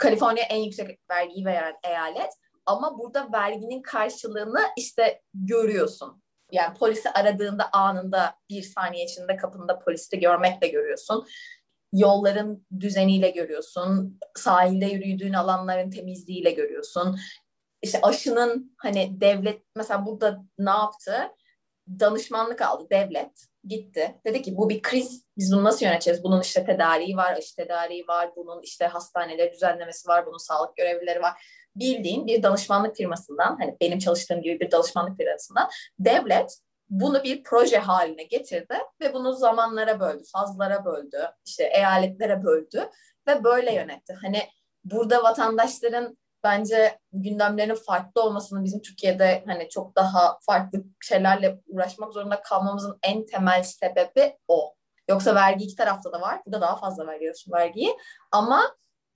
Kaliforniya en yüksek vergiyi veren eyalet. Ama burada verginin karşılığını işte görüyorsun. Yani polisi aradığında anında bir saniye içinde kapında polisi görmekle görüyorsun. Yolların düzeniyle görüyorsun. Sahilde yürüdüğün alanların temizliğiyle görüyorsun. İşte aşının hani devlet mesela burada ne yaptı? Danışmanlık aldı devlet gitti. Dedi ki bu bir kriz. Biz bunu nasıl yöneteceğiz? Bunun işte tedariği var, aşı tedariği var, bunun işte hastaneleri düzenlemesi var, bunun sağlık görevlileri var. Bildiğin bir danışmanlık firmasından, hani benim çalıştığım gibi bir danışmanlık firmasından devlet bunu bir proje haline getirdi ve bunu zamanlara böldü, fazlara böldü, işte eyaletlere böldü ve böyle yönetti. Hani burada vatandaşların bence gündemlerin farklı olmasının bizim Türkiye'de hani çok daha farklı şeylerle uğraşmak zorunda kalmamızın en temel sebebi o. Yoksa vergi iki tarafta da var. Burada daha fazla veriyorsun vergiyi. Ama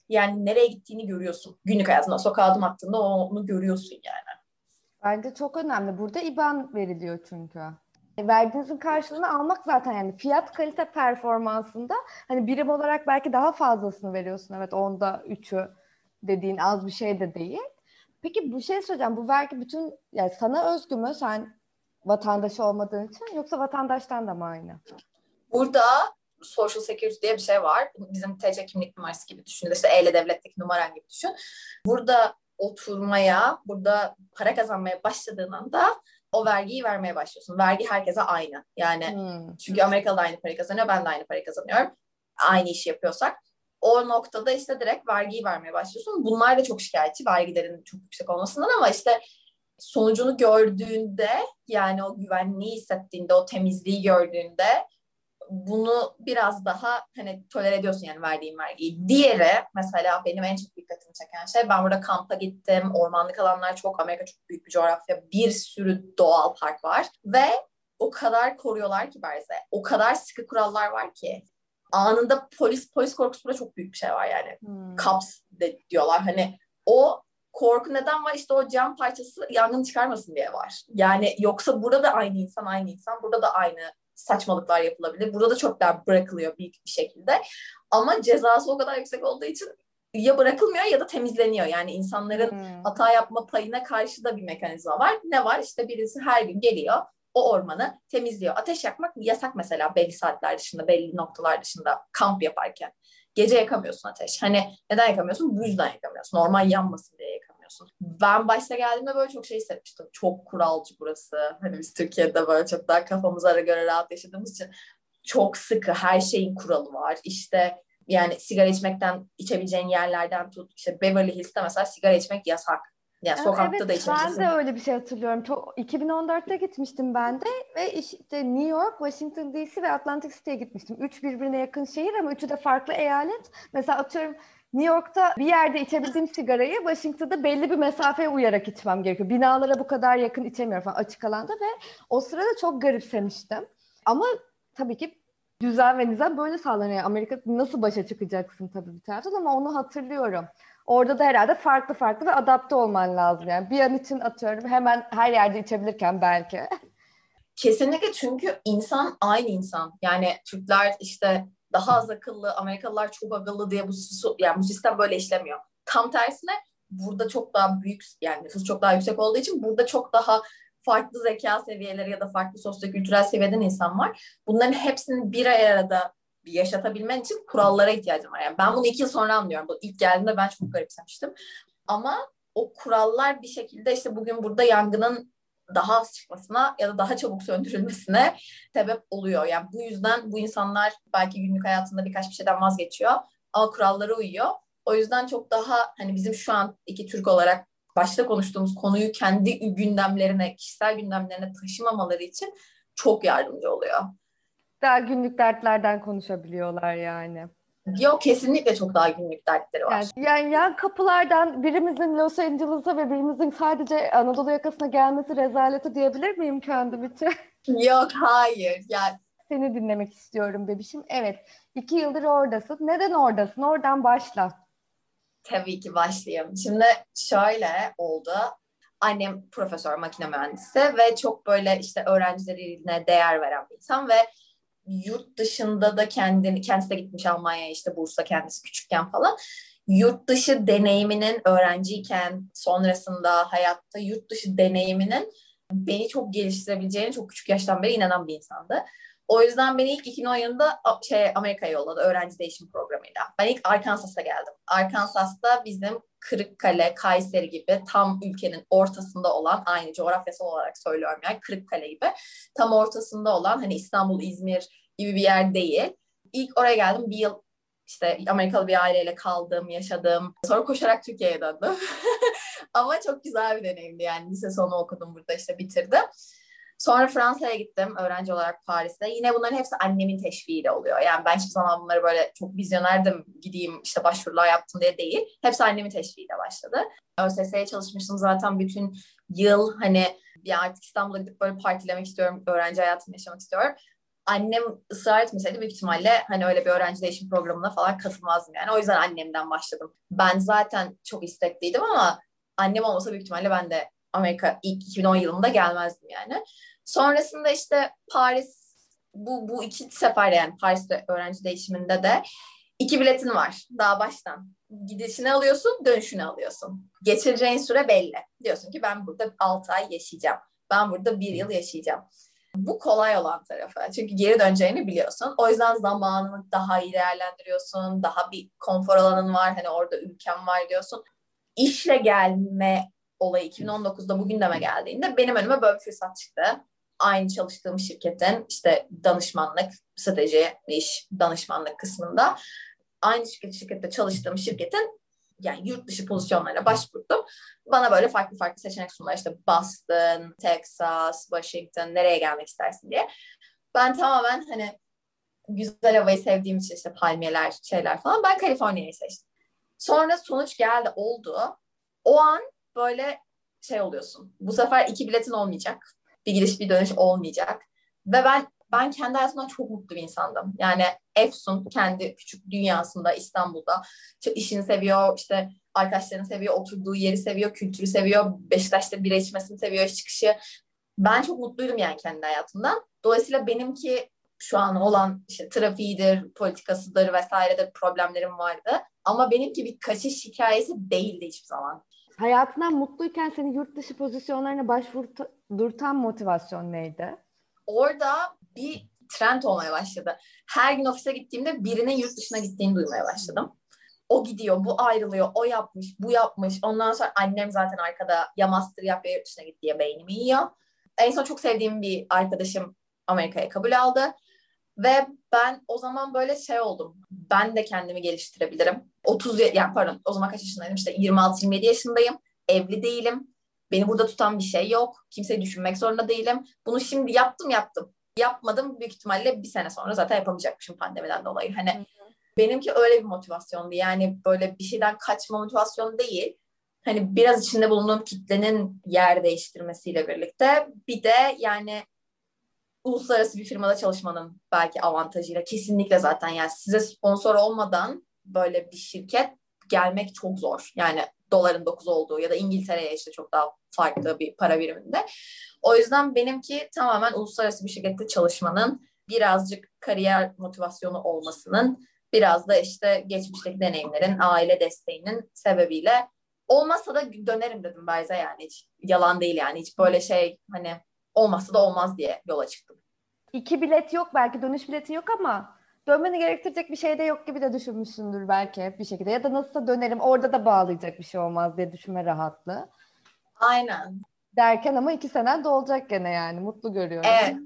yani nereye gittiğini görüyorsun. Günlük hayatında sokağa adım attığında onu görüyorsun yani. Bence çok önemli. Burada IBAN veriliyor çünkü. Verdiğinizin karşılığını almak zaten yani fiyat kalite performansında hani birim olarak belki daha fazlasını veriyorsun. Evet onda üçü dediğin az bir şey de değil. Peki bu şey söyleyeceğim. Bu vergi bütün yani sana özgü mü sen vatandaşı olmadığın için yoksa vatandaştan da mı aynı? Burada Social Security diye bir şey var. Bizim TC kimlik numarası gibi düşün. İşte e devletteki numaran gibi düşün. Burada oturmaya, burada para kazanmaya başladığın anda o vergiyi vermeye başlıyorsun. Vergi herkese aynı. Yani hmm. çünkü Amerikalı da aynı parayı kazanıyor, ben de aynı parayı kazanıyorum. Aynı işi yapıyorsak o noktada işte direkt vergiyi vermeye başlıyorsun. Bunlar da çok şikayetçi vergilerin çok yüksek olmasından ama işte sonucunu gördüğünde yani o güvenliği hissettiğinde, o temizliği gördüğünde bunu biraz daha hani tolere ediyorsun yani verdiğin vergiyi. Diğeri mesela benim en çok dikkatimi çeken şey ben burada kampa gittim. Ormanlık alanlar çok Amerika çok büyük bir coğrafya. Bir sürü doğal park var ve o kadar koruyorlar ki Berze. O kadar sıkı kurallar var ki anında polis polis korkusu da çok büyük bir şey var yani. Hmm. Kaps de diyorlar hani o korku neden var? İşte o cam parçası yangın çıkarmasın diye var. Yani yoksa burada da aynı insan aynı insan. Burada da aynı saçmalıklar yapılabilir. Burada da çöpler bırakılıyor büyük bir şekilde. Ama cezası o kadar yüksek olduğu için ya bırakılmıyor ya da temizleniyor. Yani insanların hmm. hata yapma payına karşı da bir mekanizma var. Ne var? İşte birisi her gün geliyor o ormanı temizliyor. Ateş yakmak yasak mesela belli saatler dışında, belli noktalar dışında kamp yaparken. Gece yakamıyorsun ateş. Hani neden yakamıyorsun? Bu yüzden yakamıyorsun. Normal yanmasın diye yakamıyorsun. Ben başta geldiğimde böyle çok şey hissetmiştim. Çok kuralcı burası. Hani biz Türkiye'de böyle çok daha kafamıza göre rahat yaşadığımız için çok sıkı her şeyin kuralı var. İşte yani sigara içmekten içebileceğin yerlerden tut. İşte Beverly Hills'te mesela sigara içmek yasak yani sokakta evet, da içebilirsin. Ben de öyle bir şey hatırlıyorum. Çok, 2014'te gitmiştim ben de ve işte New York, Washington DC ve Atlantic City'ye gitmiştim. Üç birbirine yakın şehir ama üçü de farklı eyalet. Mesela atıyorum New York'ta bir yerde içebildiğim sigarayı Washington'da belli bir mesafeye uyarak içmem gerekiyor. Binalara bu kadar yakın içemiyorum falan açık alanda ve o sırada çok garipsemiştim. Ama tabii ki düzen ve nizam böyle sağlanıyor. Amerika nasıl başa çıkacaksın tabii bir taraftan ama onu hatırlıyorum. Orada da herhalde farklı farklı ve adapte olman lazım. Yani bir an için atıyorum hemen her yerde içebilirken belki. Kesinlikle çünkü insan aynı insan. Yani Türkler işte daha az akıllı, Amerikalılar çok akıllı diye bu, yani bu sistem böyle işlemiyor. Tam tersine burada çok daha büyük yani nüfus çok daha yüksek olduğu için burada çok daha farklı zeka seviyeleri ya da farklı sosyokültürel seviyeden insan var. Bunların hepsini bir arada yaşatabilmen için kurallara ihtiyacım var. Yani ben bunu iki yıl sonra anlıyorum. Bu ilk geldiğimde ben çok garipsemiştim. Ama o kurallar bir şekilde işte bugün burada yangının daha az çıkmasına ya da daha çabuk söndürülmesine sebep oluyor. Yani bu yüzden bu insanlar belki günlük hayatında birkaç bir şeyden vazgeçiyor ama kurallara uyuyor. O yüzden çok daha hani bizim şu an iki Türk olarak başta konuştuğumuz konuyu kendi gündemlerine, kişisel gündemlerine taşımamaları için çok yardımcı oluyor daha günlük dertlerden konuşabiliyorlar yani. Yok kesinlikle çok daha günlük dertleri var. Yani, yani yan kapılardan birimizin Los Angeles'a ve birimizin sadece Anadolu yakasına gelmesi rezaleti diyebilir miyim kendim için? Yok hayır. Yani... Seni dinlemek istiyorum bebişim. Evet. iki yıldır oradasın. Neden oradasın? Oradan başla. Tabii ki başlayayım. Şimdi şöyle oldu. Annem profesör, makine mühendisi ve çok böyle işte öğrencilerine değer veren bir insan ve yurt dışında da kendini kendisi de gitmiş Almanya'ya işte Bursa kendisi küçükken falan yurt dışı deneyiminin öğrenciyken sonrasında hayatta yurt dışı deneyiminin beni çok geliştirebileceğine çok küçük yaştan beri inanan bir insandı. O yüzden beni ilk 2010 yılında şey Amerika'ya yolladı öğrenci değişim programıyla. Ben ilk Arkansas'a geldim. Arkansas'ta bizim Kırıkkale, Kayseri gibi tam ülkenin ortasında olan aynı coğrafyasal olarak söylüyorum yani Kırıkkale gibi tam ortasında olan hani İstanbul, İzmir gibi bir yer değil. İlk oraya geldim bir yıl işte Amerikalı bir aileyle kaldım, yaşadım. Sonra koşarak Türkiye'ye döndüm. Ama çok güzel bir deneyimdi yani. Lise sonu okudum burada işte bitirdim. Sonra Fransa'ya gittim öğrenci olarak Paris'te. Yine bunların hepsi annemin teşviğiyle oluyor. Yani ben hiçbir zaman bunları böyle çok vizyonerdim gideyim işte başvurular yaptım diye değil. Hepsi annemin teşviğiyle başladı. ÖSS'ye çalışmıştım zaten bütün yıl hani ya artık İstanbul'a gidip böyle partilemek istiyorum, öğrenci hayatımı yaşamak istiyorum. Annem ısrar etmeseydi büyük ihtimalle hani öyle bir öğrenci değişim programına falan katılmazdım yani. O yüzden annemden başladım. Ben zaten çok istekliydim ama annem olmasa büyük ihtimalle ben de Amerika ilk 2010 yılında gelmezdim yani. Sonrasında işte Paris bu bu iki sefer yani Paris'te öğrenci değişiminde de iki biletin var daha baştan. Gidişini alıyorsun, dönüşünü alıyorsun. Geçireceğin süre belli. Diyorsun ki ben burada 6 ay yaşayacağım. Ben burada bir yıl yaşayacağım. Bu kolay olan tarafı. Çünkü geri döneceğini biliyorsun. O yüzden zamanını daha iyi değerlendiriyorsun. Daha bir konfor alanın var. Hani orada ülkem var diyorsun. İşle gelme olayı 2019'da bugün deme geldiğinde benim önüme böyle bir fırsat çıktı. Aynı çalıştığım şirketin işte danışmanlık, strateji, iş, danışmanlık kısmında aynı şirket, şirkette çalıştığım şirketin yani yurt dışı pozisyonlarına başvurdum. Bana böyle farklı farklı seçenek sundular. İşte Boston, Texas, Washington, nereye gelmek istersin diye. Ben tamamen hani güzel havayı sevdiğim için işte palmiyeler, şeyler falan ben Kaliforniya'yı seçtim. Sonra sonuç geldi, oldu. O an böyle şey oluyorsun. Bu sefer iki biletin olmayacak. Bir gidiş bir dönüş olmayacak. Ve ben ben kendi hayatımdan çok mutlu bir insandım. Yani Efsun kendi küçük dünyasında İstanbul'da işte işini seviyor, işte arkadaşlarını seviyor, oturduğu yeri seviyor, kültürü seviyor, Beşiktaş'ta bira içmesini seviyor, iş çıkışı. Ben çok mutluydum yani kendi hayatımdan. Dolayısıyla benimki şu an olan işte trafiğidir, politikasıdır vesairedir problemlerim vardı. Ama benimki bir kaçış hikayesi değildi hiçbir zaman. Hayatından mutluyken seni yurt dışı pozisyonlarına başvurtan motivasyon neydi? Orada bir trend olmaya başladı. Her gün ofise gittiğimde birinin yurt dışına gittiğini duymaya başladım. O gidiyor, bu ayrılıyor, o yapmış, bu yapmış. Ondan sonra annem zaten arkada ya master yap ya yurt dışına git diye beynimi yiyor. En son çok sevdiğim bir arkadaşım Amerika'ya kabul aldı. Ve ben o zaman böyle şey oldum. Ben de kendimi geliştirebilirim. 30 yani pardon o zaman kaç yaşındaydım işte 26-27 yaşındayım. Evli değilim. Beni burada tutan bir şey yok. Kimseyi düşünmek zorunda değilim. Bunu şimdi yaptım yaptım. Yapmadım büyük ihtimalle bir sene sonra zaten yapamayacakmışım pandemiden dolayı. Hani hı hı. benimki öyle bir motivasyondu. Yani böyle bir şeyden kaçma motivasyon değil. Hani biraz içinde bulunduğum kitlenin yer değiştirmesiyle birlikte bir de yani uluslararası bir firmada çalışmanın belki avantajıyla kesinlikle zaten yani size sponsor olmadan böyle bir şirket gelmek çok zor. Yani doların 9 olduğu ya da İngiltere'ye işte çok daha farklı bir para biriminde. O yüzden benimki tamamen uluslararası bir şirkette çalışmanın birazcık kariyer motivasyonu olmasının biraz da işte geçmişteki deneyimlerin, aile desteğinin sebebiyle olmazsa da dönerim dedim Bayza yani hiç yalan değil yani hiç böyle şey hani olmazsa da olmaz diye yola çıktım. İki bilet yok belki dönüş bileti yok ama dönmeni gerektirecek bir şey de yok gibi de düşünmüşsündür belki bir şekilde. Ya da nasılsa dönerim orada da bağlayacak bir şey olmaz diye düşünme rahatlığı. Aynen. Derken ama iki senen dolacak gene yani mutlu görüyorum. Evet.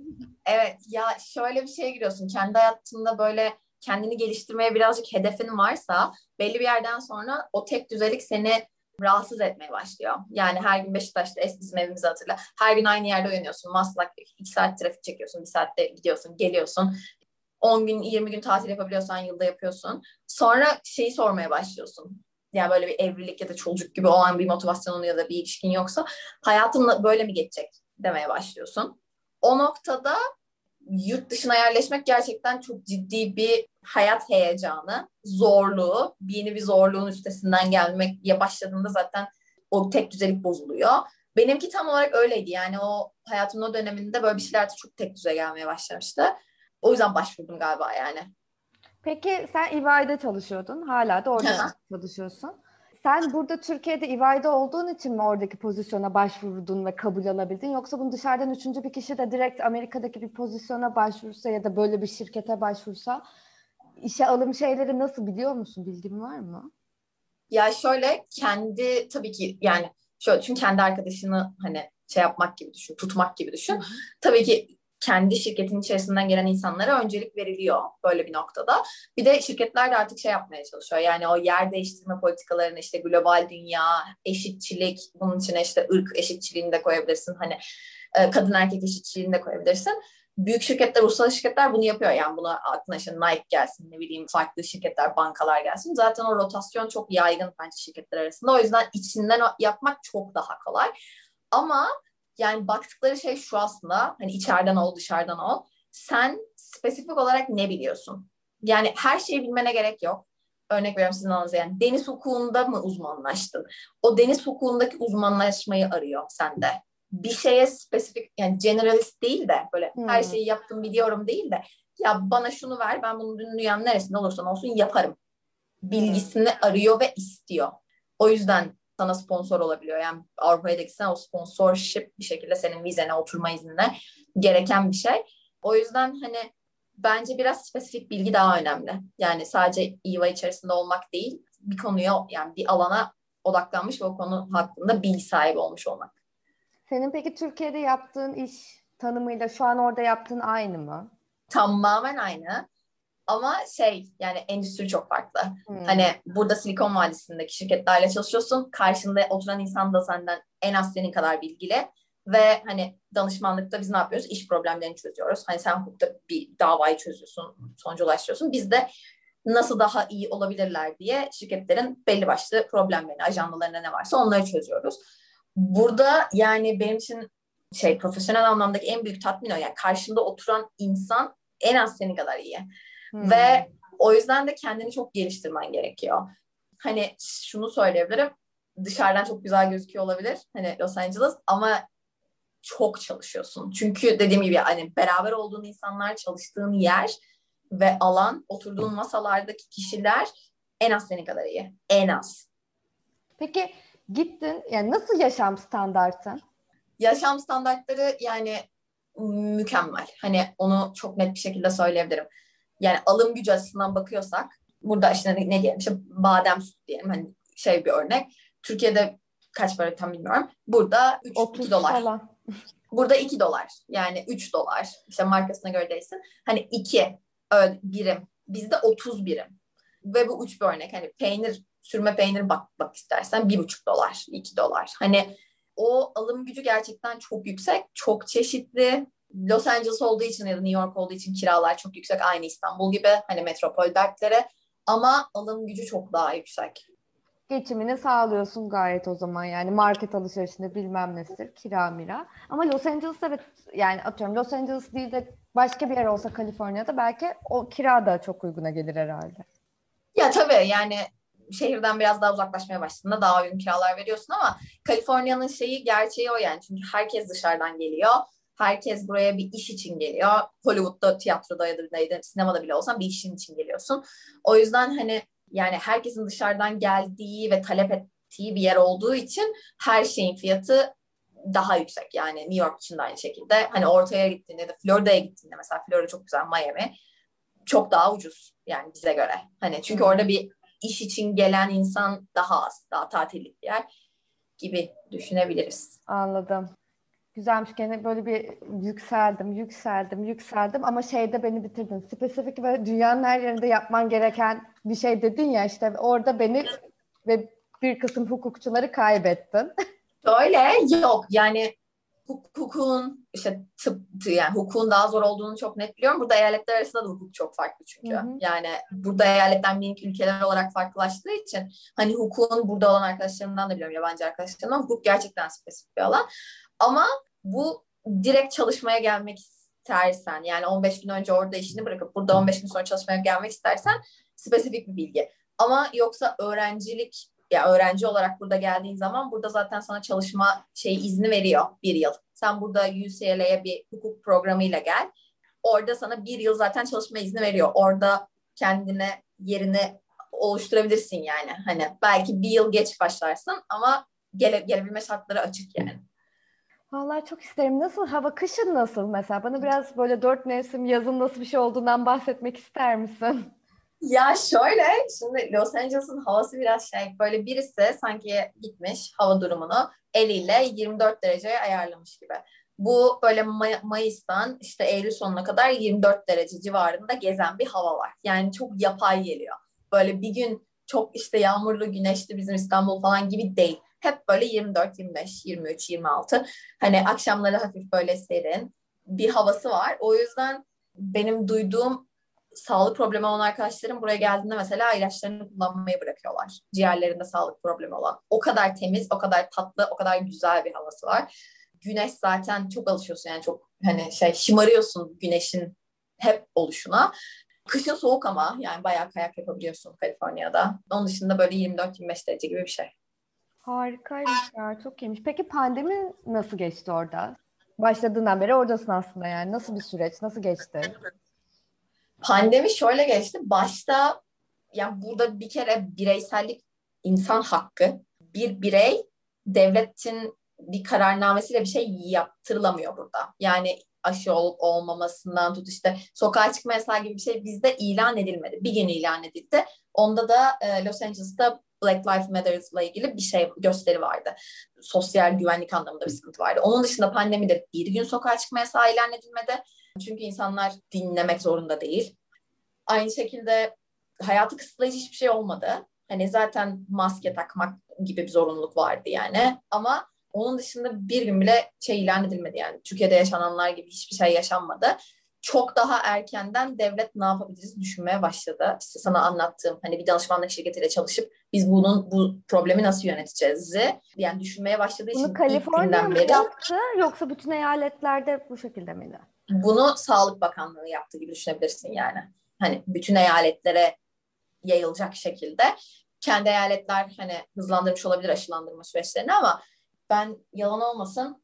Evet ya şöyle bir şeye giriyorsun. Kendi hayatında böyle kendini geliştirmeye birazcık hedefin varsa belli bir yerden sonra o tek düzelik seni rahatsız etmeye başlıyor. Yani her gün Beşiktaş'ta es bizim evimizi hatırla. Her gün aynı yerde uyanıyorsun. Maslak iki saat trafik çekiyorsun. Bir saatte gidiyorsun, geliyorsun. 10 gün, 20 gün tatil yapabiliyorsan yılda yapıyorsun. Sonra şeyi sormaya başlıyorsun. Yani böyle bir evlilik ya da çocuk gibi olan bir motivasyonun ya da bir ilişkin yoksa hayatın böyle mi geçecek demeye başlıyorsun. O noktada yurt dışına yerleşmek gerçekten çok ciddi bir hayat heyecanı, zorluğu, yeni bir zorluğun üstesinden gelmek ya başladığında zaten o tek düzelik bozuluyor. Benimki tam olarak öyleydi. Yani o hayatımın o döneminde böyle bir şeyler çok tek düze gelmeye başlamıştı. O yüzden başvurdum galiba yani. Peki sen İVA'da çalışıyordun. Hala da orada çalışıyorsun. Sen burada Türkiye'de İVA'da olduğun için mi oradaki pozisyona başvurdun ve kabul alabildin? Yoksa bunu dışarıdan üçüncü bir kişi de direkt Amerika'daki bir pozisyona başvursa ya da böyle bir şirkete başvursa işe alım şeyleri nasıl biliyor musun? Bilgin var mı? Ya şöyle kendi tabii ki yani şöyle çünkü kendi arkadaşını hani şey yapmak gibi düşün, tutmak gibi düşün. Tabii ki kendi şirketin içerisinden gelen insanlara öncelik veriliyor böyle bir noktada. Bir de şirketler de artık şey yapmaya çalışıyor. Yani o yer değiştirme politikalarını işte global dünya, eşitçilik, bunun içine işte ırk eşitçiliğini de koyabilirsin. Hani e, kadın erkek eşitçiliğini de koyabilirsin. Büyük şirketler, ulusal şirketler bunu yapıyor. Yani buna aklına işte Nike gelsin, ne bileyim farklı şirketler, bankalar gelsin. Zaten o rotasyon çok yaygın bence şirketler arasında. O yüzden içinden yapmak çok daha kolay. Ama yani baktıkları şey şu aslında hani içeriden ol dışarıdan ol. Sen spesifik olarak ne biliyorsun? Yani her şeyi bilmene gerek yok. Örnek veriyorum sizin alanınıza yani deniz hukukunda mı uzmanlaştın? O deniz hukukundaki uzmanlaşmayı arıyor sende. Bir şeye spesifik yani generalist değil de böyle hmm. her şeyi yaptım biliyorum değil de ya bana şunu ver ben bunu dünyanın neresinde olursa olsun yaparım. Bilgisini hmm. arıyor ve istiyor. O yüzden sana sponsor olabiliyor. Yani Avrupa'ya da gitsen o sponsorship bir şekilde senin vizene oturma iznine gereken bir şey. O yüzden hani bence biraz spesifik bilgi daha önemli. Yani sadece İVA içerisinde olmak değil, bir konuya yani bir alana odaklanmış ve o konu hakkında bilgi sahibi olmuş olmak. Senin peki Türkiye'de yaptığın iş tanımıyla şu an orada yaptığın aynı mı? Tamamen aynı. Ama şey yani endüstri çok farklı. Hmm. Hani burada Silikon Vadisi'ndeki şirketlerle çalışıyorsun. Karşında oturan insan da senden en az senin kadar bilgili. Ve hani danışmanlıkta biz ne yapıyoruz? İş problemlerini çözüyoruz. Hani sen hukukta bir davayı çözüyorsun, sonuca ulaştırıyorsun. Biz de nasıl daha iyi olabilirler diye şirketlerin belli başlı problemlerini, ajandalarında ne varsa onları çözüyoruz. Burada yani benim için şey profesyonel anlamdaki en büyük tatmin o. Yani karşında oturan insan en az senin kadar iyi. Hmm. Ve o yüzden de kendini çok geliştirmen gerekiyor. Hani şunu söyleyebilirim. Dışarıdan çok güzel gözüküyor olabilir. Hani Los Angeles ama çok çalışıyorsun. Çünkü dediğim gibi hani beraber olduğun insanlar, çalıştığın yer ve alan, oturduğun masalardaki kişiler en az senin kadar iyi. En az. Peki gittin yani nasıl yaşam standartın? Yaşam standartları yani mükemmel. Hani onu çok net bir şekilde söyleyebilirim yani alım gücü açısından bakıyorsak burada işte ne, ne diyelim işte badem sütü diyelim hani şey bir örnek. Türkiye'de kaç para tam bilmiyorum. Burada 3 2 dolar. Falan. Burada 2 dolar. Yani 3 dolar. İşte markasına göre değilsin. Hani 2 birim. Bizde 30 birim. Ve bu uç bir örnek. Hani peynir, sürme peynir bak bak istersen 1,5 dolar, 2 dolar. Hani o alım gücü gerçekten çok yüksek, çok çeşitli. Los Angeles olduğu için ya da New York olduğu için kiralar çok yüksek. Aynı İstanbul gibi hani metropol dertleri. Ama alım gücü çok daha yüksek. Geçimini sağlıyorsun gayet o zaman yani market alışverişinde bilmem nesidir kira mira. Ama Los Angeles evet yani atıyorum Los Angeles değil de başka bir yer olsa Kaliforniya'da belki o kira da çok uyguna gelir herhalde. Ya tabii yani şehirden biraz daha uzaklaşmaya başladığında daha uygun kiralar veriyorsun ama Kaliforniya'nın şeyi gerçeği o yani çünkü herkes dışarıdan geliyor Herkes buraya bir iş için geliyor. Hollywood'da, tiyatroda ya da sinemada bile olsan bir işin için geliyorsun. O yüzden hani yani herkesin dışarıdan geldiği ve talep ettiği bir yer olduğu için her şeyin fiyatı daha yüksek. Yani New York için de aynı şekilde. Hani ortaya gittiğinde de Florida'ya gittiğinde mesela Florida çok güzel, Miami çok daha ucuz yani bize göre. Hani çünkü orada bir iş için gelen insan daha az, daha tatillik bir yer gibi düşünebiliriz. Anladım. Güzelmiş gene böyle bir yükseldim, yükseldim, yükseldim ama şeyde beni bitirdin. Spesifik ve dünyanın her yerinde yapman gereken bir şey dedin ya işte orada beni ve bir kısım hukukçuları kaybettin. Öyle yok yani hukukun işte tıp yani hukukun daha zor olduğunu çok net biliyorum. Burada eyaletler arasında da hukuk çok farklı çünkü. Hı hı. Yani burada eyaletler minik ülkeler olarak farklılaştığı için hani hukukun burada olan arkadaşlarımdan da biliyorum yabancı arkadaşlarımdan hukuk gerçekten spesifik bir alan. Ama bu direkt çalışmaya gelmek istersen yani 15 gün önce orada işini bırakıp burada 15 gün sonra çalışmaya gelmek istersen spesifik bir bilgi. Ama yoksa öğrencilik ya öğrenci olarak burada geldiğin zaman burada zaten sana çalışma şey izni veriyor bir yıl. Sen burada UCLA'ya bir hukuk programıyla gel. Orada sana bir yıl zaten çalışma izni veriyor. Orada kendine yerini oluşturabilirsin yani. Hani belki bir yıl geç başlarsın ama gele, gelebilme şartları açık yani. Vallahi çok isterim. Nasıl hava kışın nasıl mesela? Bana biraz böyle dört mevsim yazın nasıl bir şey olduğundan bahsetmek ister misin? Ya şöyle, şimdi Los Angeles'ın havası biraz şey, böyle birisi sanki gitmiş hava durumunu eliyle 24 dereceye ayarlamış gibi. Bu böyle May- Mayıs'tan işte Eylül sonuna kadar 24 derece civarında gezen bir hava var. Yani çok yapay geliyor. Böyle bir gün çok işte yağmurlu, güneşli bizim İstanbul falan gibi değil. Hep böyle 24, 25, 23, 26. Hani akşamları hafif böyle serin bir havası var. O yüzden benim duyduğum sağlık problemi olan arkadaşlarım buraya geldiğinde mesela ilaçlarını kullanmayı bırakıyorlar. Ciğerlerinde sağlık problemi olan. O kadar temiz, o kadar tatlı, o kadar güzel bir havası var. Güneş zaten çok alışıyorsun yani çok hani şey şımarıyorsun güneşin hep oluşuna. Kışın soğuk ama yani bayağı kayak yapabiliyorsun Kaliforniya'da. Onun dışında böyle 24-25 derece gibi bir şey. Harikaymış ya, çok iyiymiş. Peki pandemi nasıl geçti orada? Başladığından beri oradasın aslında yani. Nasıl bir süreç, nasıl geçti? Pandemi şöyle geçti. Başta yani burada bir kere bireysellik insan hakkı. Bir birey devletin bir kararnamesiyle bir şey yaptırılamıyor burada. Yani aşı ol, olmamasından tut işte sokağa çıkma yasağı gibi bir şey bizde ilan edilmedi. Bir gün ilan edildi. Onda da e, Los Angeles'ta Black Lives Matter'la ilgili bir şey gösteri vardı. Sosyal güvenlik anlamında bir sıkıntı vardı. Onun dışında pandemide bir gün sokağa çıkma yasağı ilan edilmedi. Çünkü insanlar dinlemek zorunda değil. Aynı şekilde hayatı kısıtlayıcı hiçbir şey olmadı. Hani zaten maske takmak gibi bir zorunluluk vardı yani. Ama onun dışında bir gün bile şey ilan edilmedi yani. Türkiye'de yaşananlar gibi hiçbir şey yaşanmadı. Çok daha erkenden devlet ne yapabiliriz düşünmeye başladı. İşte sana anlattığım hani bir danışmanlık şirketiyle çalışıp biz bunun bu problemi nasıl yöneteceğiz yani düşünmeye başladığı Bunu için Kaliforniya mı beri, yaptı yoksa bütün eyaletlerde bu şekilde miydi? Bunu Sağlık Bakanlığı yaptı gibi düşünebilirsin yani. Hani bütün eyaletlere yayılacak şekilde. Kendi eyaletler hani hızlandırmış olabilir aşılandırma süreçlerini ama ben yalan olmasın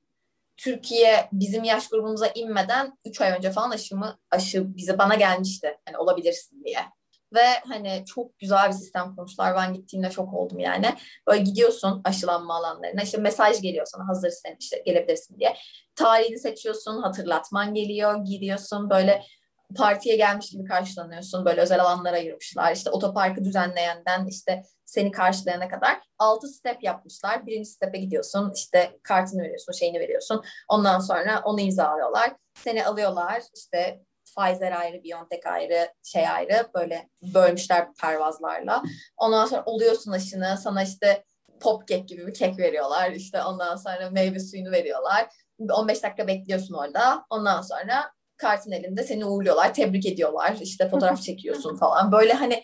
Türkiye bizim yaş grubumuza inmeden 3 ay önce falan aşımı aşı bize bana gelmişti. Hani olabilirsin diye. Ve hani çok güzel bir sistem kurmuşlar. Ben gittiğimde çok oldum yani. Böyle gidiyorsun aşılanma alanlarına. İşte mesaj geliyor sana hazır sen işte gelebilirsin diye. Tarihini seçiyorsun, hatırlatman geliyor, gidiyorsun böyle partiye gelmiş gibi karşılanıyorsun. Böyle özel alanlara ayırmışlar. İşte otoparkı düzenleyenden işte seni karşılayana kadar altı step yapmışlar. Birinci step'e gidiyorsun. işte kartını veriyorsun, şeyini veriyorsun. Ondan sonra onu imzalıyorlar. Seni alıyorlar. işte Pfizer ayrı, BioNTech ayrı, şey ayrı böyle bölmüşler pervazlarla. Ondan sonra oluyorsun aşını. Sana işte pop kek gibi bir kek veriyorlar. İşte ondan sonra meyve suyunu veriyorlar. 15 dakika bekliyorsun orada. Ondan sonra kartın elinde seni uğurluyorlar, tebrik ediyorlar. İşte fotoğraf çekiyorsun falan. Böyle hani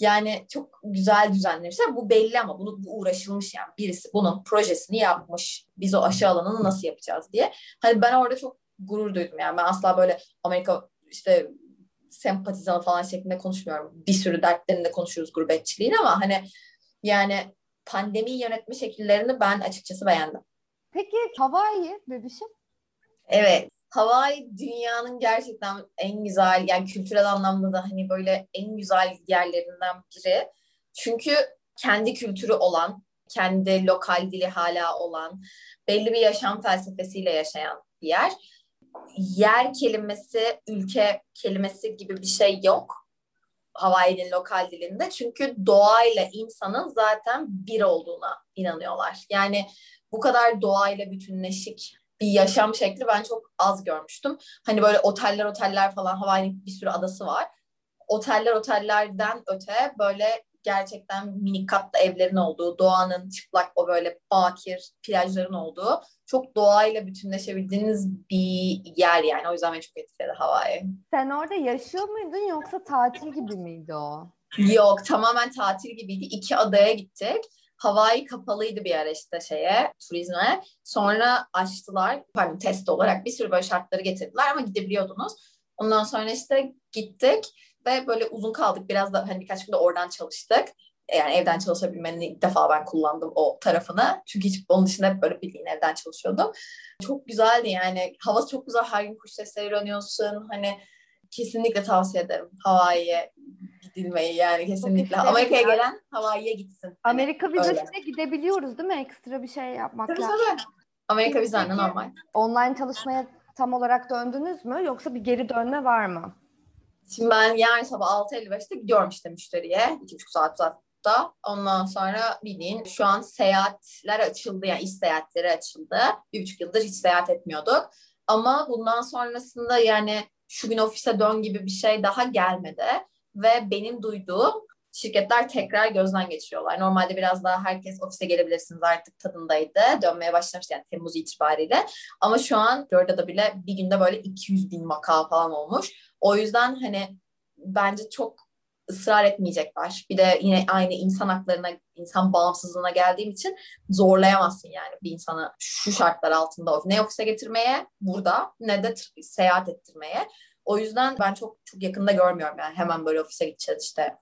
yani çok güzel düzenlemişler. Bu belli ama bunu bu uğraşılmış yani. Birisi bunun projesini yapmış. Biz o aşı alanını nasıl yapacağız diye. Hani ben orada çok gurur duydum yani. Ben asla böyle Amerika işte sempatizanı falan şeklinde konuşmuyorum. Bir sürü dertlerinde konuşuyoruz gurbetçiliğin ama hani yani pandemi yönetme şekillerini ben açıkçası beğendim. Peki Hawaii bebişim? Evet. Hawaii dünyanın gerçekten en güzel yani kültürel anlamda da hani böyle en güzel yerlerinden biri. Çünkü kendi kültürü olan, kendi lokal dili hala olan, belli bir yaşam felsefesiyle yaşayan bir yer. Yer kelimesi, ülke kelimesi gibi bir şey yok. Hawaii'nin lokal dilinde. Çünkü doğayla insanın zaten bir olduğuna inanıyorlar. Yani bu kadar doğayla bütünleşik bir yaşam şekli ben çok az görmüştüm. Hani böyle oteller oteller falan Hawaii'nin bir sürü adası var. Oteller otellerden öte böyle gerçekten minik katlı evlerin olduğu, doğanın çıplak o böyle bakir plajların olduğu çok doğayla bütünleşebildiğiniz bir yer yani. O yüzden beni çok etkiledi Hawaii. Sen orada yaşıyor muydun yoksa tatil gibi miydi o? Yok tamamen tatil gibiydi. İki adaya gittik. Hawaii kapalıydı bir ara işte şeye, turizme. Sonra açtılar. Pardon test olarak bir sürü böyle şartları getirdiler ama gidebiliyordunuz. Ondan sonra işte gittik ve böyle uzun kaldık. Biraz da hani birkaç gün de oradan çalıştık. Yani evden çalışabilmenin ilk defa ben kullandım o tarafını. Çünkü hiç onun dışında hep böyle bildiğin evden çalışıyordum. Çok güzeldi yani. Hava çok güzel. Her gün kuş sesleri öğreniyorsun. Hani kesinlikle tavsiye ederim Hawaii'ye gidilmeyi yani kesinlikle. Amerika'ya gelen Hawaii'ye gitsin. Amerika vizesiyle gidebiliyoruz değil mi? Ekstra bir şey yapmak tabii, lazım. Tabii. Amerika vizenle normal. Online çalışmaya tam olarak döndünüz mü yoksa bir geri dönme var mı? Şimdi ben yarın sabah 6.55'te gidiyorum işte müşteriye. 2,5 saat uzatta. Ondan sonra bildiğin şu an seyahatler açıldı. Yani iş seyahatleri açıldı. Bir buçuk yıldır hiç seyahat etmiyorduk. Ama bundan sonrasında yani şu gün ofise dön gibi bir şey daha gelmedi. Ve benim duyduğum şirketler tekrar gözden geçiriyorlar. Normalde biraz daha herkes ofise gelebilirsiniz artık tadındaydı. Dönmeye başlamıştı yani Temmuz itibariyle. Ama şu an Görda'da bile bir günde böyle 200 bin vaka falan olmuş. O yüzden hani bence çok ısrar etmeyecekler. Bir de yine aynı insan haklarına, insan bağımsızlığına geldiğim için zorlayamazsın yani bir insanı şu şartlar altında ne ofise getirmeye burada ne de seyahat ettirmeye. O yüzden ben çok çok yakında görmüyorum yani hemen böyle ofise gideceğiz işte.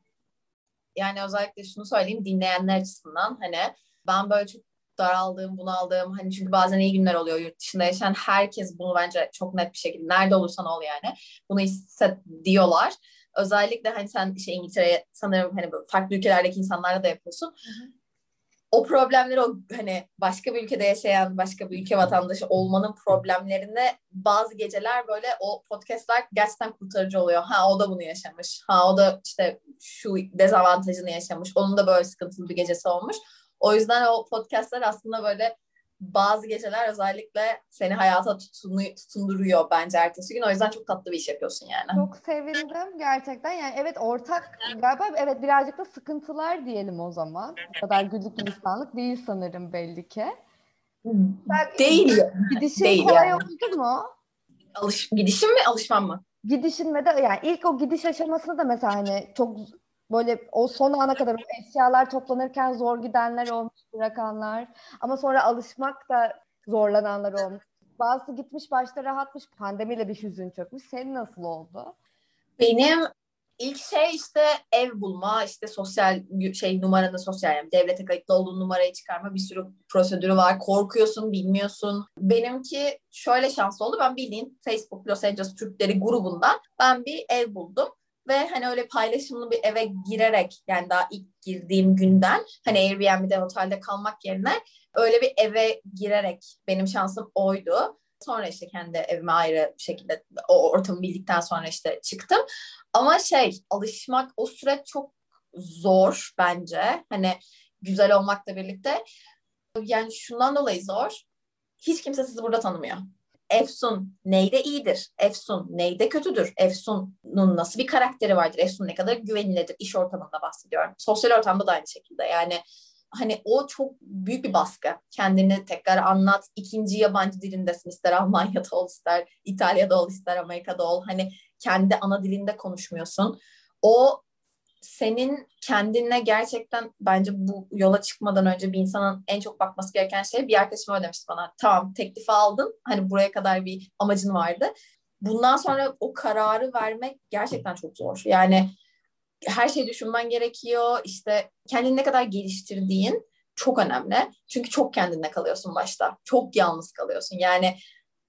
Yani özellikle şunu söyleyeyim dinleyenler açısından hani ben böyle çok daraldığım, bunaldığım hani çünkü bazen iyi günler oluyor yurt dışında yaşayan herkes bunu bence çok net bir şekilde nerede olursan ol yani bunu hissediyorlar. Özellikle hani sen şey İngiltere'ye sanırım hani farklı ülkelerdeki insanlarla da yapıyorsun. Hı hı. O problemleri o hani başka bir ülkede yaşayan başka bir ülke vatandaşı olmanın problemlerini bazı geceler böyle o podcastlar gerçekten kurtarıcı oluyor. Ha o da bunu yaşamış. Ha o da işte şu dezavantajını yaşamış. Onun da böyle sıkıntılı bir gecesi olmuş. O yüzden o podcastler aslında böyle bazı geceler özellikle seni hayata tutunu, tutunduruyor bence ertesi gün. O yüzden çok tatlı bir iş yapıyorsun yani. Çok sevindim gerçekten. Yani evet ortak galiba evet birazcık da sıkıntılar diyelim o zaman. O kadar güllük gülistanlık değil sanırım belli ki. Belki değil. Gidişin değil kolay yani. oldu mu? Alış, gidişim mi alışmam mı? Gidişin ve de yani ilk o gidiş aşamasında da mesela hani çok böyle o son ana kadar eşyalar toplanırken zor gidenler olmuş, bırakanlar. Ama sonra alışmak da zorlananlar olmuş. Bazısı gitmiş başta rahatmış, pandemiyle bir hüzün çökmüş. Senin nasıl oldu? Benim ilk şey işte ev bulma, işte sosyal şey numaranı sosyal yani devlete kayıtlı olduğun numarayı çıkarma bir sürü prosedürü var. Korkuyorsun, bilmiyorsun. Benimki şöyle şanslı oldu. Ben bildiğin Facebook Los Angeles Türkleri grubundan ben bir ev buldum. Ve hani öyle paylaşımlı bir eve girerek yani daha ilk girdiğim günden hani Airbnb'de otelde kalmak yerine öyle bir eve girerek benim şansım oydu. Sonra işte kendi evime ayrı bir şekilde o ortamı bildikten sonra işte çıktım. Ama şey alışmak o süreç çok zor bence. Hani güzel olmakla birlikte. Yani şundan dolayı zor. Hiç kimse sizi burada tanımıyor. Efsun neyde iyidir? Efsun neyde kötüdür? Efsun'un nasıl bir karakteri vardır? Efsun ne kadar güvenilirdir? İş ortamında bahsediyorum. Sosyal ortamda da aynı şekilde. Yani hani o çok büyük bir baskı. Kendini tekrar anlat. İkinci yabancı dilindesin. ister Almanya'da ol, ister İtalya'da ol, ister Amerika'da ol. Hani kendi ana dilinde konuşmuyorsun. O senin kendine gerçekten bence bu yola çıkmadan önce bir insanın en çok bakması gereken şey bir arkadaşım öyle demişti bana. Tamam teklifi aldın. Hani buraya kadar bir amacın vardı. Bundan sonra o kararı vermek gerçekten çok zor. Yani her şeyi düşünmen gerekiyor. İşte kendini ne kadar geliştirdiğin çok önemli. Çünkü çok kendinle kalıyorsun başta. Çok yalnız kalıyorsun. Yani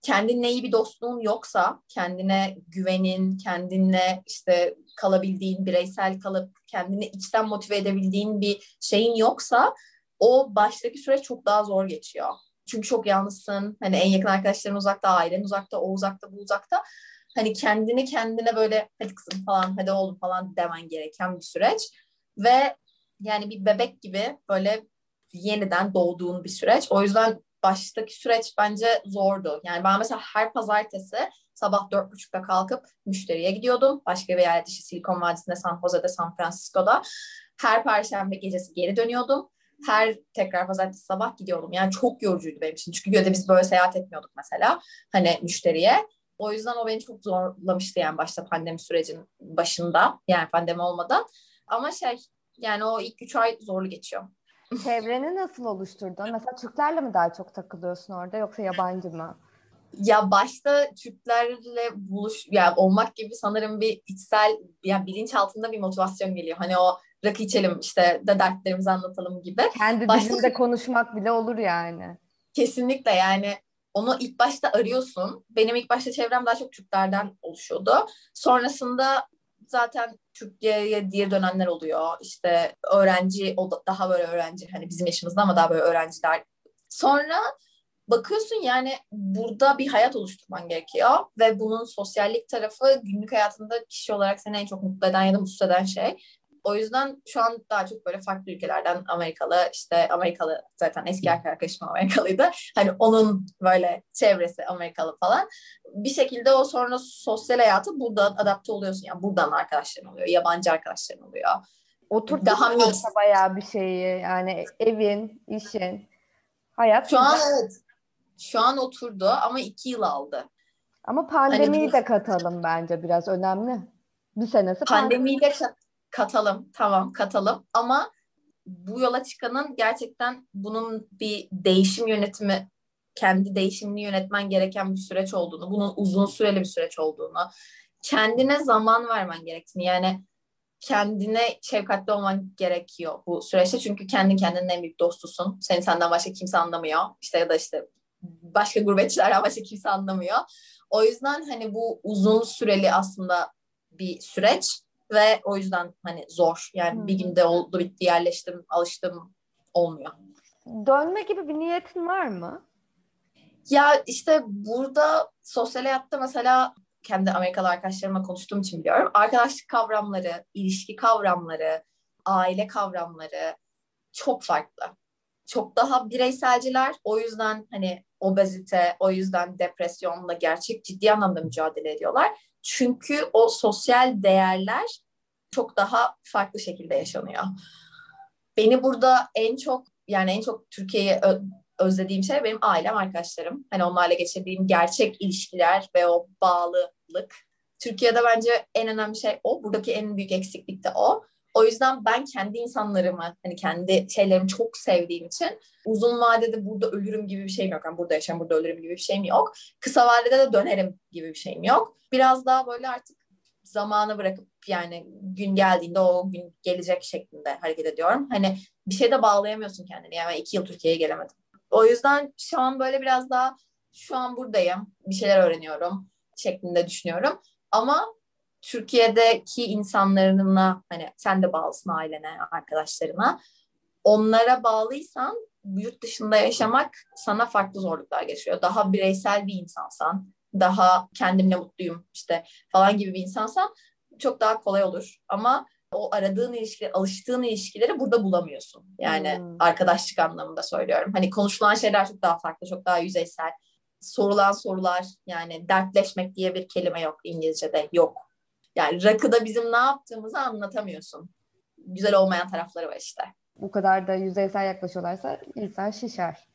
kendinle iyi bir dostluğun yoksa, kendine güvenin, kendinle işte kalabildiğin, bireysel kalıp kendini içten motive edebildiğin bir şeyin yoksa o baştaki süreç çok daha zor geçiyor. Çünkü çok yalnızsın. Hani en yakın arkadaşların uzakta, ailen uzakta, o uzakta, bu uzakta. Hani kendini kendine böyle hadi kızım falan, hadi oğlum falan demen gereken bir süreç. Ve yani bir bebek gibi böyle yeniden doğduğun bir süreç. O yüzden baştaki süreç bence zordu. Yani ben mesela her pazartesi sabah dört buçukta kalkıp müşteriye gidiyordum. Başka bir yerde işte Silikon Vadisi'nde, San Jose'de, San Francisco'da. Her perşembe gecesi geri dönüyordum. Her tekrar pazartesi sabah gidiyordum. Yani çok yorucuydu benim için. Çünkü göde biz böyle seyahat etmiyorduk mesela. Hani müşteriye. O yüzden o beni çok zorlamıştı yani başta pandemi sürecinin başında. Yani pandemi olmadan. Ama şey yani o ilk üç ay zorlu geçiyor. Çevreni nasıl oluşturdun? Mesela Türklerle mi daha çok takılıyorsun orada yoksa yabancı mı? Ya başta Türklerle buluş yani olmak gibi sanırım bir içsel yani bilinç altında bir motivasyon geliyor. Hani o rakı içelim işte de dertlerimizi anlatalım gibi. Kendi başta... dilinde konuşmak bile olur yani. Kesinlikle yani onu ilk başta arıyorsun. Benim ilk başta çevrem daha çok Türklerden oluşuyordu. Sonrasında zaten Türkiye'ye geri dönenler oluyor. İşte öğrenci, o da daha böyle öğrenci hani bizim yaşımızda ama daha böyle öğrenciler. Sonra bakıyorsun yani burada bir hayat oluşturman gerekiyor ve bunun sosyallik tarafı günlük hayatında kişi olarak seni en çok mutlu eden ya da mutsuz eden şey. O yüzden şu an daha çok böyle farklı ülkelerden Amerikalı işte Amerikalı zaten eski arkadaşım Amerikalıydı. Hani onun böyle çevresi Amerikalı falan. Bir şekilde o sonra sosyal hayatı burada adapte oluyorsun. Yani buradan arkadaşların oluyor, yabancı arkadaşların oluyor. Oturttu daha mix. bayağı bir şeyi yani evin, işin, hayat. Şu an evet. Şu an oturdu ama iki yıl aldı. Ama pandemiyi hani, de katalım bence biraz önemli. Bir senesi pandemiyi de katalım. Tamam katalım ama bu yola çıkanın gerçekten bunun bir değişim yönetimi kendi değişimini yönetmen gereken bir süreç olduğunu, bunun uzun süreli bir süreç olduğunu, kendine zaman vermen gerektiğini yani kendine şefkatli olman gerekiyor bu süreçte. Çünkü kendi kendinin en büyük dostusun. Seni senden başka kimse anlamıyor. İşte ya da işte başka gurbetçilerden başka kimse anlamıyor. O yüzden hani bu uzun süreli aslında bir süreç ve o yüzden hani zor. Yani hmm. bir günde oldu bitti yerleştim alıştım olmuyor. Dönme gibi bir niyetin var mı? Ya işte burada sosyal hayatta mesela kendi Amerikalı arkadaşlarımla konuştuğum için biliyorum. Arkadaşlık kavramları, ilişki kavramları, aile kavramları çok farklı. Çok daha bireyselciler. O yüzden hani obezite, o yüzden depresyonla gerçek ciddi anlamda mücadele ediyorlar. Çünkü o sosyal değerler çok daha farklı şekilde yaşanıyor. Beni burada en çok yani en çok Türkiye'yi özlediğim şey benim ailem, arkadaşlarım. Hani onlarla geçirdiğim gerçek ilişkiler ve o bağlılık. Türkiye'de bence en önemli şey o. Buradaki en büyük eksiklik de o. O yüzden ben kendi insanlarımı, hani kendi şeylerimi çok sevdiğim için uzun vadede burada ölürüm gibi bir şeyim yok. Yani burada yaşam, burada ölürüm gibi bir şeyim yok. Kısa vadede de dönerim gibi bir şeyim yok. Biraz daha böyle artık zamanı bırakıp yani gün geldiğinde o gün gelecek şeklinde hareket ediyorum. Hani bir şeyde bağlayamıyorsun kendini. Yani ben iki yıl Türkiye'ye gelemedim. O yüzden şu an böyle biraz daha şu an buradayım. Bir şeyler öğreniyorum şeklinde düşünüyorum. Ama Türkiye'deki insanlarına hani sen de bağlısın ailene, arkadaşlarına. Onlara bağlıysan yurt dışında yaşamak sana farklı zorluklar geçiyor. Daha bireysel bir insansan, daha kendimle mutluyum işte falan gibi bir insansan çok daha kolay olur. Ama o aradığın ilişkiler, alıştığın ilişkileri burada bulamıyorsun. Yani hmm. arkadaşlık anlamında söylüyorum. Hani konuşulan şeyler çok daha farklı, çok daha yüzeysel. Sorulan sorular yani dertleşmek diye bir kelime yok İngilizce'de yok. Yani rakıda bizim ne yaptığımızı anlatamıyorsun. Güzel olmayan tarafları var işte. Bu kadar da yüzeysel yaklaşıyorlarsa insan şişer.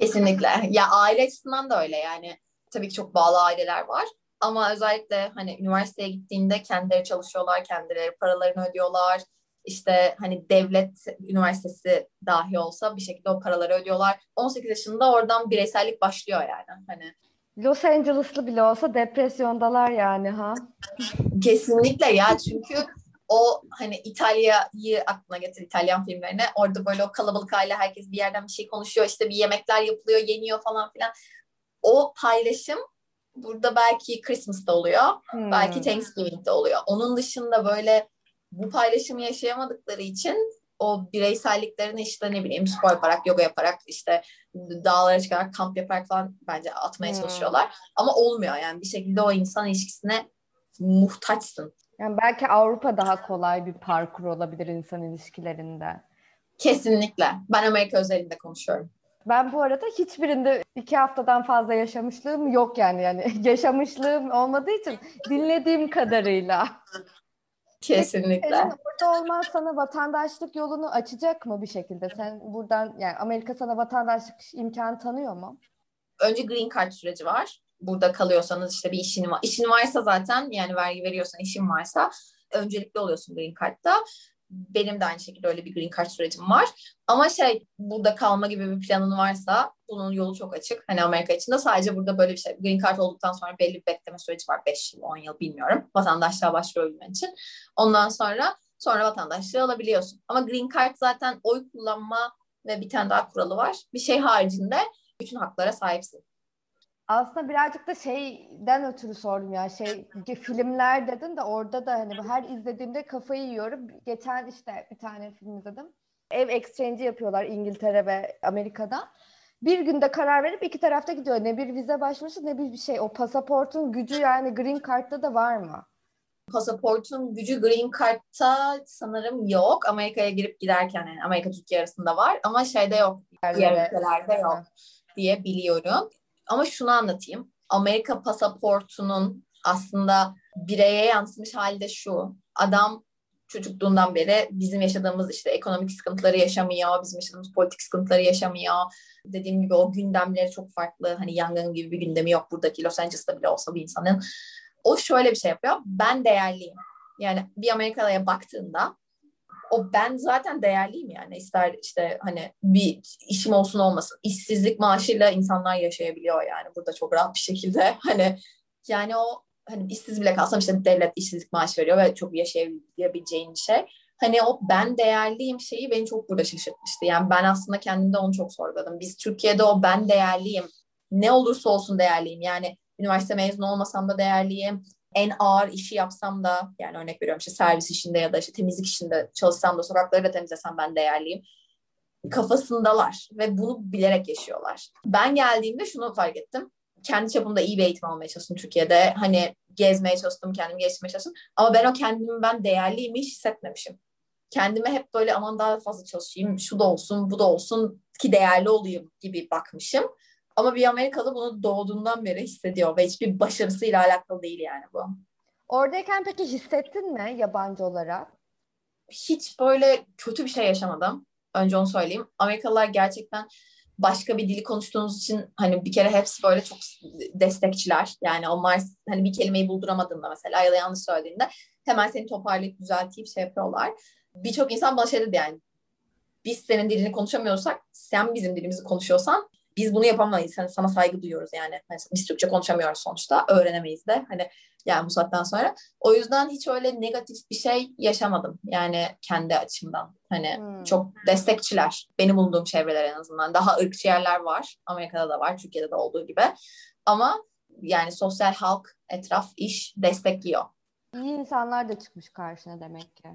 Kesinlikle. ya aile açısından da öyle yani. Tabii ki çok bağlı aileler var. Ama özellikle hani üniversiteye gittiğinde kendileri çalışıyorlar, kendileri paralarını ödüyorlar. İşte hani devlet üniversitesi dahi olsa bir şekilde o paraları ödüyorlar. 18 yaşında oradan bireysellik başlıyor yani. Hani Los Angeles'lı bile olsa depresyondalar yani ha. Kesinlikle ya çünkü o hani İtalya'yı aklına getir İtalyan filmlerine. Orada böyle o kalabalık aile herkes bir yerden bir şey konuşuyor. işte bir yemekler yapılıyor, yeniyor falan filan. O paylaşım burada belki Christmas'ta oluyor. Hmm. Belki Thanksgiving'de oluyor. Onun dışında böyle bu paylaşımı yaşayamadıkları için o bireyselliklerini işte ne bileyim spor yaparak, yoga yaparak işte dağlara çıkarak kamp yaparak falan bence atmaya hmm. çalışıyorlar. Ama olmuyor yani bir şekilde o insan ilişkisine muhtaçsın. Yani belki Avrupa daha kolay bir parkur olabilir insan ilişkilerinde. Kesinlikle. Ben Amerika özelinde konuşuyorum. Ben bu arada hiçbirinde iki haftadan fazla yaşamışlığım yok yani. Yani yaşamışlığım olmadığı için dinlediğim kadarıyla. Kesinlikle. Senin burada olman sana vatandaşlık yolunu açacak mı bir şekilde? Sen buradan yani Amerika sana vatandaşlık imkanı tanıyor mu? Önce green card süreci var. Burada kalıyorsanız işte bir işin var. İşin varsa zaten yani vergi veriyorsan işin varsa öncelikli oluyorsun green card'da. Benim de aynı şekilde öyle bir green card sürecim var. Ama şey burada kalma gibi bir planın varsa bunun yolu çok açık. Hani Amerika için de sadece burada böyle bir şey. Green card olduktan sonra belli bir bekleme süreci var. 5 yıl, 10 yıl bilmiyorum. Vatandaşlığa başvurabilmen için. Ondan sonra sonra vatandaşlığı alabiliyorsun. Ama green card zaten oy kullanma ve bir tane daha kuralı var. Bir şey haricinde bütün haklara sahipsin. Aslında birazcık da şeyden ötürü sordum ya şey filmler dedin de orada da hani her izlediğimde kafayı yiyorum. Geçen işte bir tane film izledim. Ev exchange yapıyorlar İngiltere ve Amerika'da. Bir günde karar verip iki tarafta gidiyor. Ne bir vize başvurusu ne bir şey. O pasaportun gücü yani green card'da da var mı? Pasaportun gücü green card'ta sanırım yok. Amerika'ya girip giderken yani Amerika Türkiye arasında var ama şeyde yok. Diğer ülkelerde yok diye biliyorum. Ama şunu anlatayım. Amerika pasaportunun aslında bireye yansımış hali de şu. Adam çocukluğundan beri bizim yaşadığımız işte ekonomik sıkıntıları yaşamıyor, bizim yaşadığımız politik sıkıntıları yaşamıyor. Dediğim gibi o gündemleri çok farklı. Hani yangın gibi bir gündemi yok buradaki Los Angeles'ta bile olsa bir insanın. O şöyle bir şey yapıyor. Ben değerliyim. Yani bir Amerikalı'ya baktığında o ben zaten değerliyim yani ister işte hani bir işim olsun olmasın işsizlik maaşıyla insanlar yaşayabiliyor yani burada çok rahat bir şekilde hani yani o hani işsiz bile kalsam işte devlet işsizlik maaşı veriyor ve çok yaşayabileceğin şey. Hani o ben değerliyim şeyi beni çok burada şaşırtmıştı. Yani ben aslında kendimde onu çok sorguladım. Biz Türkiye'de o ben değerliyim. Ne olursa olsun değerliyim. Yani üniversite mezunu olmasam da değerliyim en ağır işi yapsam da yani örnek veriyorum işte servis işinde ya da işte temizlik işinde çalışsam da sokakları da temizlesem ben değerliyim kafasındalar ve bunu bilerek yaşıyorlar. Ben geldiğimde şunu fark ettim. Kendi çapımda iyi bir eğitim almaya çalıştım Türkiye'de. Hani gezmeye çalıştım, kendimi geliştirmeye çalıştım. Ama ben o kendimi ben değerliyim hiç hissetmemişim. Kendime hep böyle aman daha fazla çalışayım, şu da olsun, bu da olsun ki değerli olayım gibi bakmışım. Ama bir Amerikalı bunu doğduğundan beri hissediyor ve hiçbir başarısıyla alakalı değil yani bu. Oradayken peki hissettin mi yabancı olarak? Hiç böyle kötü bir şey yaşamadım. Önce onu söyleyeyim. Amerikalılar gerçekten başka bir dili konuştuğunuz için hani bir kere hepsi böyle çok destekçiler. Yani onlar hani bir kelimeyi bulduramadığında mesela ya da yanlış söylediğinde hemen seni toparlayıp düzeltip şey yapıyorlar. Birçok insan bana şey dedi yani biz senin dilini konuşamıyorsak sen bizim dilimizi konuşuyorsan biz bunu yapamayız. Hani sana saygı duyuyoruz yani. Hani biz Türkçe konuşamıyoruz sonuçta. Öğrenemeyiz de. Hani yani bu saatten sonra. O yüzden hiç öyle negatif bir şey yaşamadım. Yani kendi açımdan. Hani hmm. çok destekçiler. Benim bulunduğum çevreler en azından. Daha ırkçı yerler var. Amerika'da da var. Türkiye'de de olduğu gibi. Ama yani sosyal halk, etraf, iş destekliyor. İyi insanlar da çıkmış karşına demek ki.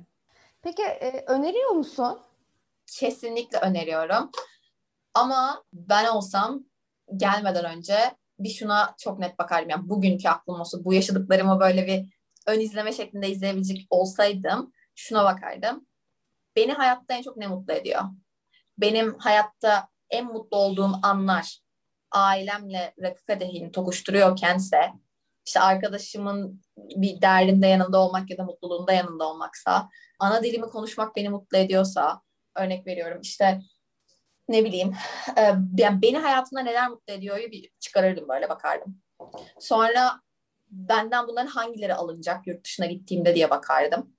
Peki e, öneriyor musun? Kesinlikle öneriyorum. Ama ben olsam gelmeden önce bir şuna çok net bakardım. Yani bugünkü aklım olsa bu yaşadıklarımı böyle bir ön izleme şeklinde izleyebilecek olsaydım şuna bakardım. Beni hayatta en çok ne mutlu ediyor? Benim hayatta en mutlu olduğum anlar ailemle rakı kadehini tokuşturuyorkense işte arkadaşımın bir derdinde yanında olmak ya da mutluluğunda yanında olmaksa ana dilimi konuşmak beni mutlu ediyorsa örnek veriyorum işte ne bileyim e, yani beni hayatımda neler mutlu ediyor bir çıkarırdım böyle bakardım. Sonra benden bunların hangileri alınacak yurt dışına gittiğimde diye bakardım.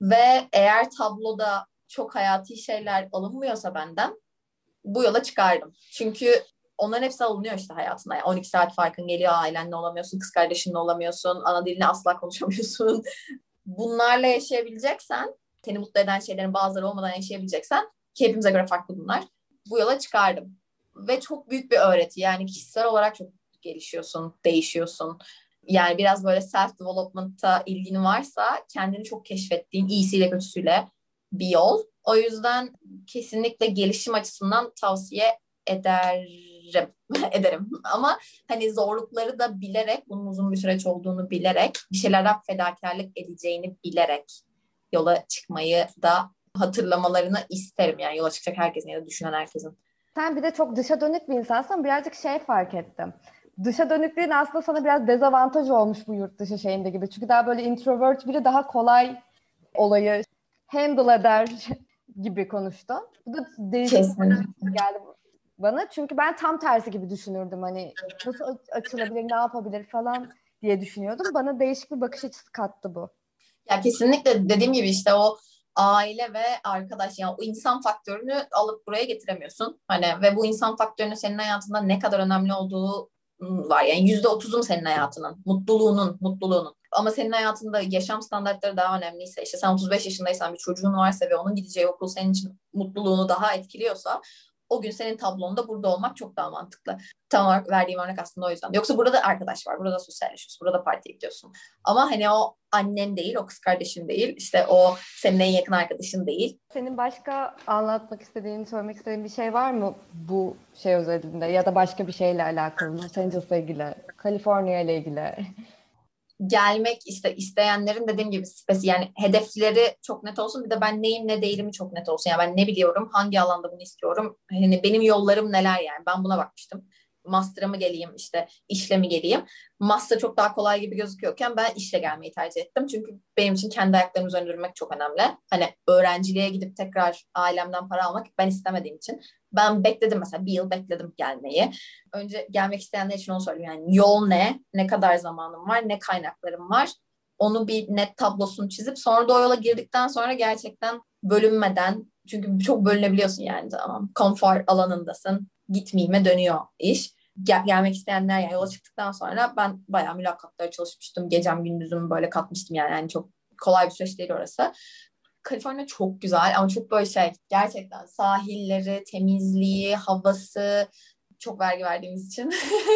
Ve eğer tabloda çok hayati şeyler alınmıyorsa benden bu yola çıkardım. Çünkü onların hepsi alınıyor işte hayatına. Yani 12 saat farkın geliyor, ailenle olamıyorsun, kız kardeşinle olamıyorsun, ana dilini asla konuşamıyorsun. Bunlarla yaşayabileceksen, seni mutlu eden şeylerin bazıları olmadan yaşayabileceksen ki hepimize göre farklı bunlar bu yola çıkardım. Ve çok büyük bir öğreti. Yani kişisel olarak çok gelişiyorsun, değişiyorsun. Yani biraz böyle self development'a ilgin varsa kendini çok keşfettiğin iyisiyle kötüsüyle bir yol. O yüzden kesinlikle gelişim açısından tavsiye ederim. ederim. Ama hani zorlukları da bilerek, bunun uzun bir süreç olduğunu bilerek, bir şeylerden fedakarlık edeceğini bilerek yola çıkmayı da hatırlamalarını isterim. Yani yola çıkacak herkesin ya da düşünen herkesin. Sen bir de çok dışa dönük bir insansın. Birazcık şey fark ettim. Dışa dönüklüğün aslında sana biraz dezavantaj olmuş bu yurt dışı şeyinde gibi. Çünkü daha böyle introvert biri daha kolay olayı handle eder gibi konuştu. Bu da değişik geldi bana. Çünkü ben tam tersi gibi düşünürdüm. Hani nasıl açılabilir, ne yapabilir falan diye düşünüyordum. Bana değişik bir bakış açısı kattı bu. Ya kesinlikle dediğim gibi işte o aile ve arkadaş yani o insan faktörünü alıp buraya getiremiyorsun. Hani ve bu insan faktörünün senin hayatında ne kadar önemli olduğu var. Yani yüzde otuzun senin hayatının, mutluluğunun, mutluluğunun. Ama senin hayatında yaşam standartları daha önemliyse, işte sen 35 yaşındaysan bir çocuğun varsa ve onun gideceği okul senin için mutluluğunu daha etkiliyorsa o gün senin tablonda burada olmak çok daha mantıklı. Tam olarak verdiğim örnek aslında o yüzden. Yoksa burada da arkadaş var, burada sosyalleşiyorsun, burada partiye gidiyorsun. Ama hani o annen değil, o kız kardeşin değil, işte o senin en yakın arkadaşın değil. Senin başka anlatmak istediğin, söylemek istediğin bir şey var mı bu şey özelinde ya da başka bir şeyle alakalı, Los Angeles'la ilgili, Kaliforniya ile ilgili? Gelmek işte isteyenlerin dediğim gibi spesi yani hedefleri çok net olsun. Bir de ben neyim ne değilimi çok net olsun. Yani ben ne biliyorum hangi alanda bunu istiyorum? Hani benim yollarım neler yani? Ben buna bakmıştım master'a mı geleyim işte işle mi geleyim. Master çok daha kolay gibi gözüküyorken ben işle gelmeyi tercih ettim. Çünkü benim için kendi ayaklarım üzerinde durmak çok önemli. Hani öğrenciliğe gidip tekrar ailemden para almak ben istemediğim için. Ben bekledim mesela bir yıl bekledim gelmeyi. Önce gelmek isteyenler için onu söyleyeyim. Yani yol ne? Ne kadar zamanım var? Ne kaynaklarım var? Onu bir net tablosunu çizip sonra da o yola girdikten sonra gerçekten bölünmeden çünkü çok bölünebiliyorsun yani tamam. Konfor alanındasın gitmeyime dönüyor iş. Gel, gelmek isteyenler yani yola çıktıktan sonra ben bayağı mülakatlara çalışmıştım. Gecem gündüzüm böyle katmıştım yani. yani çok kolay bir süreç değil orası. Kaliforniya çok güzel ama çok böyle şey gerçekten sahilleri, temizliği, havası çok vergi verdiğimiz için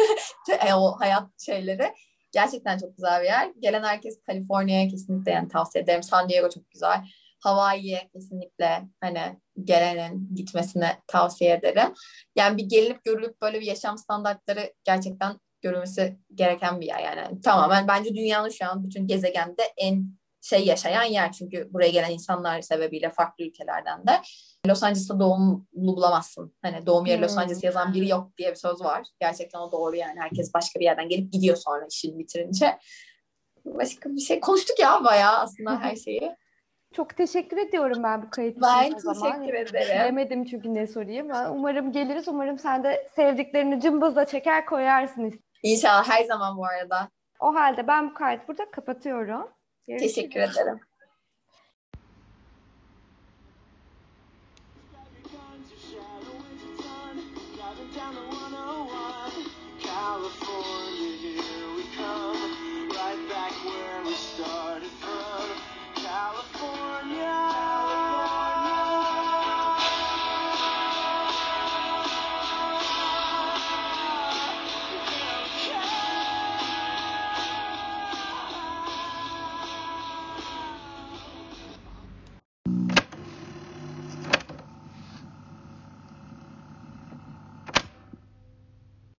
e, o hayat şeyleri gerçekten çok güzel bir yer. Gelen herkes Kaliforniya'ya kesinlikle yani tavsiye ederim. San Diego çok güzel. Hawaii'ye kesinlikle hani gelenin gitmesini tavsiye ederim. Yani bir gelinip görülüp böyle bir yaşam standartları gerçekten görülmesi gereken bir yer yani. Tamamen bence dünyanın şu an bütün gezegende en şey yaşayan yer çünkü buraya gelen insanlar sebebiyle farklı ülkelerden de. Los Angeles'ta doğumlu bulamazsın. Hani doğum yeri hmm. Los Angeles yazan biri yok diye bir söz var. Gerçekten o doğru yani. Herkes başka bir yerden gelip gidiyor sonra işini bitirince. Başka bir şey konuştuk ya bayağı aslında her şeyi. Çok teşekkür ediyorum ben bu kayıt için. Ben teşekkür zaman. ederim. Bilemedim çünkü ne sorayım. Umarım geliriz. Umarım sen de sevdiklerini cımbızla çeker koyarsın. İnşallah her zaman bu arada. O halde ben bu kaydı burada kapatıyorum. Görüşürüz. Teşekkür ederim.